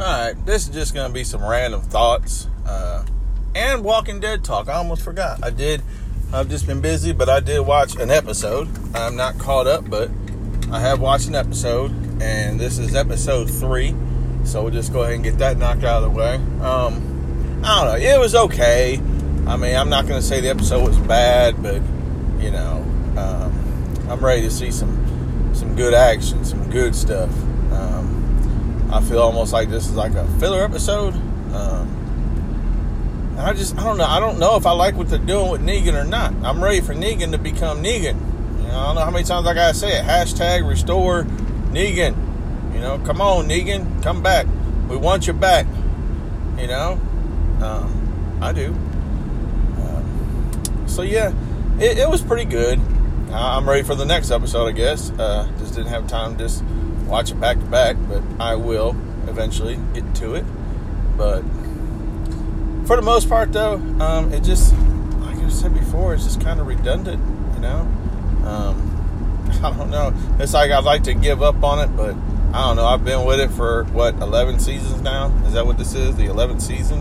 Alright, this is just going to be some random thoughts uh, and Walking Dead talk. I almost forgot. I did, I've just been busy, but I did watch an episode. I'm not caught up, but I have watched an episode, and this is episode three. So we'll just go ahead and get that knocked out of the way. Um, I don't know. It was okay. I mean, I'm not going to say the episode was bad, but, you know, um, I'm ready to see some some good action, some good stuff. I feel almost like this is like a filler episode. Um, I just, I don't know. I don't know if I like what they're doing with Negan or not. I'm ready for Negan to become Negan. You know, I don't know how many times I gotta say it. Hashtag restore Negan. You know, come on, Negan, come back. We want you back. You know, um, I do. Um, so yeah, it, it, was pretty good. I'm ready for the next episode, I guess. Uh, just didn't have time just watch it back to back, but I will eventually get to it. But for the most part, though, um, it just, like I said before, it's just kind of redundant, you know? Um, I don't know. It's like I'd like to give up on it, but I don't know. I've been with it for, what, 11 seasons now? Is that what this is? The 11th season?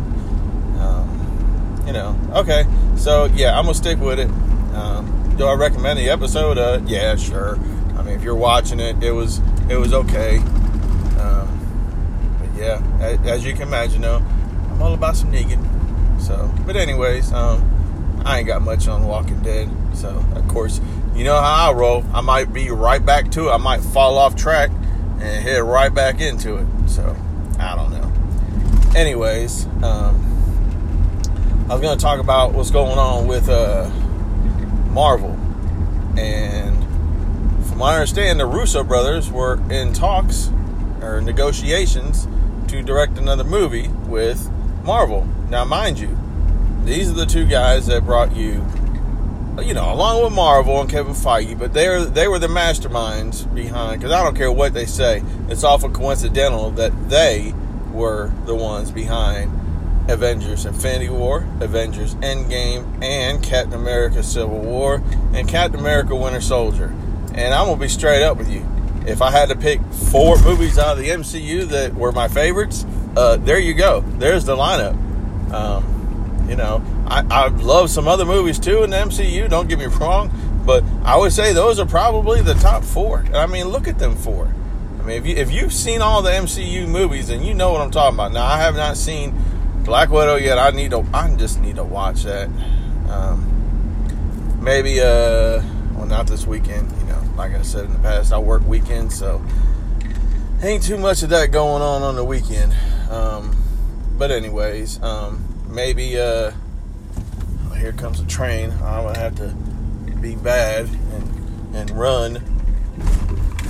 Um, you know, okay. So, yeah, I'm going to stick with it. Um, do I recommend the episode? Uh, yeah, sure. I mean, if you're watching it, it was it was okay. Um, but yeah, as, as, you can imagine, though, I'm all about some Negan. So, but anyways, um, I ain't got much on Walking Dead. So, of course, you know how I roll. I might be right back to it. I might fall off track and head right back into it. So, I don't know. Anyways, um, I was to talk about what's going on with uh, Marvel. And from what I understand, the Russo brothers were in talks or negotiations to direct another movie with Marvel. Now, mind you, these are the two guys that brought you, you know, along with Marvel and Kevin Feige, but they're they were the masterminds behind. Because I don't care what they say, it's awful coincidental that they were the ones behind Avengers Infinity War, Avengers Endgame, and Captain America Civil War, and Captain America Winter Soldier. And I'm gonna be straight up with you. If I had to pick four movies out of the MCU that were my favorites, uh, there you go. There's the lineup. Um, you know, I, I love some other movies too in the MCU. Don't get me wrong, but I would say those are probably the top four. I mean, look at them four. I mean, if you if you've seen all the MCU movies, and you know what I'm talking about. Now, I have not seen Black Widow yet. I need to. I just need to watch that. Um, maybe uh, well, not this weekend You know, like I said in the past, I work weekends, so ain't too much of that going on on the weekend. Um, but anyways, um, maybe uh, well, here comes a train. I'm gonna have to be bad and and run.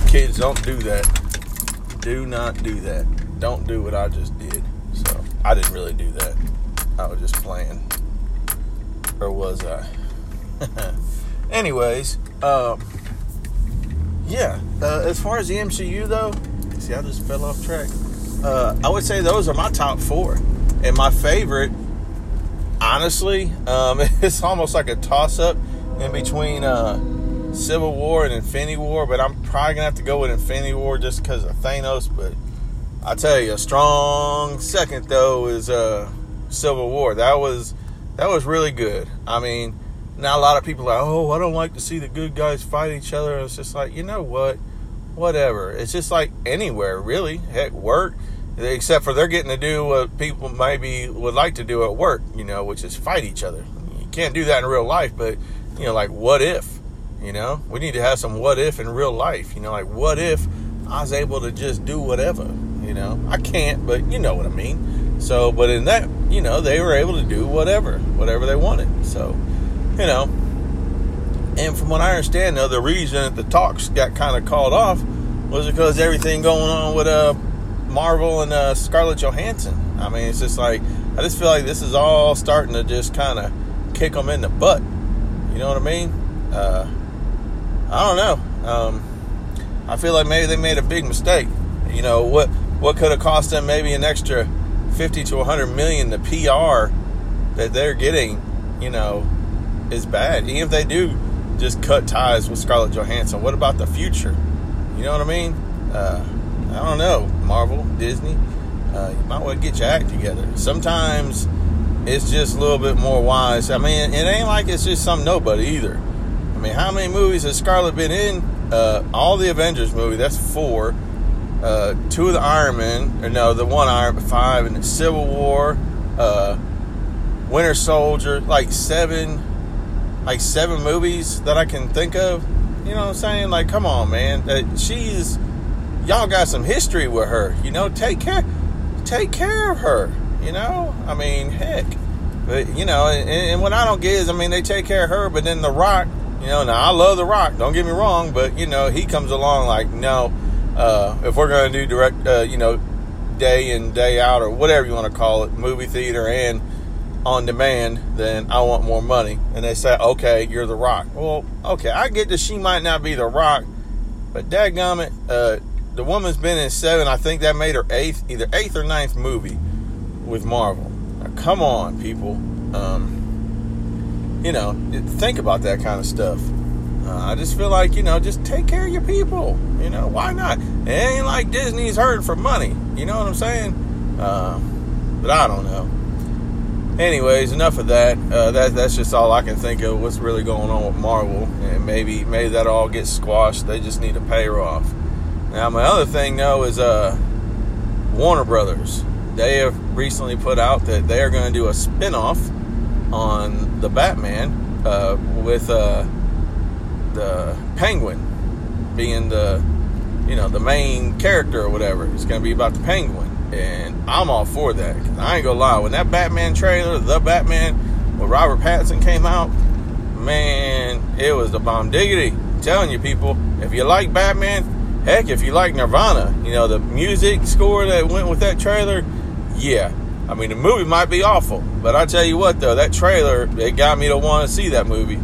Kids, don't do that. Do not do that. Don't do what I just did. So I didn't really do that. I was just playing, or was I? anyways, um yeah, uh, as far as the MCU though, see, I just fell off track. Uh, I would say those are my top four, and my favorite, honestly, um, it's almost like a toss-up in between uh, Civil War and Infinity War. But I'm probably gonna have to go with Infinity War just because of Thanos. But I tell you, a strong second though is uh, Civil War. That was that was really good. I mean now a lot of people are, like, oh, I don't like to see the good guys fight each other. It's just like, you know what? Whatever. It's just like anywhere, really. Heck, work. Except for they're getting to do what people maybe would like to do at work, you know, which is fight each other. You can't do that in real life, but you know, like what if? You know, we need to have some what if in real life. You know, like what if I was able to just do whatever? You know, I can't, but you know what I mean. So, but in that, you know, they were able to do whatever, whatever they wanted. So, you know. And from what I understand, though, the reason that the talks got kind of called off was because everything going on with uh, Marvel and uh, Scarlett Johansson. I mean, it's just like I just feel like this is all starting to just kind of kick them in the butt. You know what I mean? Uh, I don't know. Um, I feel like maybe they made a big mistake. You know what? What could have cost them maybe an extra fifty to hundred million the PR that they're getting? You know, is bad. Even if they do just cut ties with Scarlett Johansson, what about the future? You know what I mean? Uh, I don't know. Marvel, Disney. uh, you might want to get your act together. Sometimes it's just a little bit more wise. I mean, it ain't like it's just some nobody either. I mean, how many movies has Scarlett been in? Uh, all the Avengers movie, that's four. Uh, two of the Iron Man, or no, the one Iron five, and the Civil War, uh, Winter Soldier, like seven, like seven movies that I can think of. You know what I'm saying? Like, come on, man. Uh, she's y'all got some history with her. You know, take care, take care of her. You know, I mean, heck. But you know, and, and what I don't get is, I mean, they take care of her, but then The Rock, you know, now I love The Rock. Don't get me wrong, but you know, he comes along like, no, uh, if we're to do direct, uh, you know, day in day out or whatever you want to call it, movie theater and on demand, then I want more money. And they say, okay, you're The Rock. Well, okay, I get that she might not be The Rock, but dadgummit, uh, the woman's been in seven. I think that made her eighth, either eighth or ninth movie with Marvel. Now, come on, people. Um, you know, think about that kind of stuff. Uh, I just feel like, you know, just take care of your people. You know, why not? It ain't like Disney's hurting for money. You know what I'm saying? Uh, but I don't know. Anyways, enough of that. Uh, that that's just all I can think of. What's really going on with Marvel, and maybe maybe that all gets squashed. They just need to pay her off. Now, my other thing though is uh, Warner Brothers they have recently put out that they are going to do a spin-off on the Batman uh, with uh, the Penguin being the you know the main character or whatever. It's going to be about the Penguin, and I'm all for that. I ain't gonna lie, when that Batman trailer, the Batman with Robert Pattinson came out, man, it was the bomb diggity. I'm telling you, people, if you like Batman, heck, if you like Nirvana, you know the music score that went with that trailer yeah. I mean, the movie might be awful, but I tell you what, though, that trailer it got me to want to see that movie.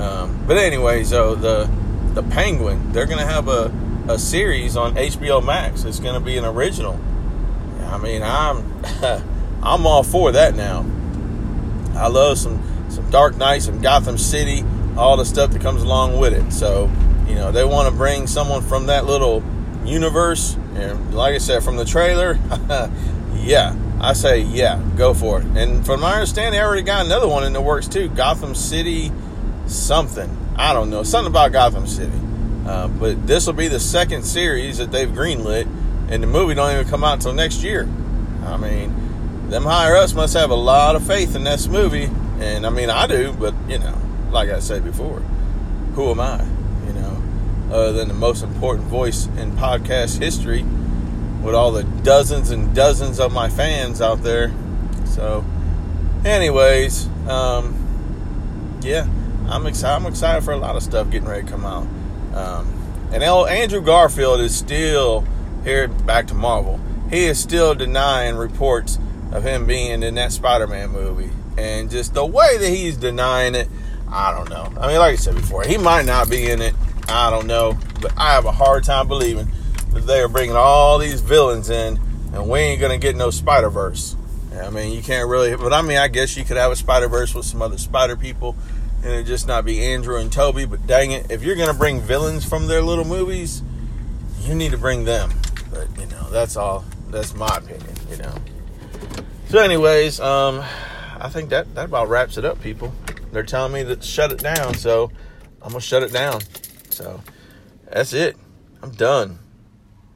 Um, but anyway, so the the Penguin, they're gonna have a a series on HBO Max. It's gonna be an original. I mean, I'm I'm all for that now. I love some some Dark Knight, some Gotham City, all the stuff that comes along with it. So you know, they want to bring someone from that little universe, and like I said, from the trailer. Yeah, I say yeah, go for it. And from my understanding, they already got another one in the works too. Gotham City, something I don't know, something about Gotham City. Uh, but this will be the second series that they've greenlit, and the movie don't even come out until next year. I mean, them higher ups must have a lot of faith in this movie, and I mean, I do, but you know, like I said before, who am I? You know, other than the most important voice in podcast history with all the dozens and dozens of my fans out there. So, anyways, um, yeah, I'm excited. I'm excited for a lot of stuff getting ready to come out. Um, and Andrew Garfield is still here back to Marvel. He is still denying reports of him being in that Spider-Man movie, and just the way that he's denying it, I don't know. I mean, like I said before, he might not be in it. I don't know, but I have a hard time believing that they are bringing all these villains in, and we ain't gonna get no Spider Verse. I mean, you can't really, but I mean, I guess you could have a Spider Verse with some other Spider people, and it just not be Andrew and Tobey. But dang it, if you're gonna bring villains from their little movies, you need to bring them. But you know, that's all. That's my opinion. You know. So, anyways, um, I think that that about wraps it up, people. They're telling me to shut it down, so I'm gonna shut it down. So that's it. I'm done.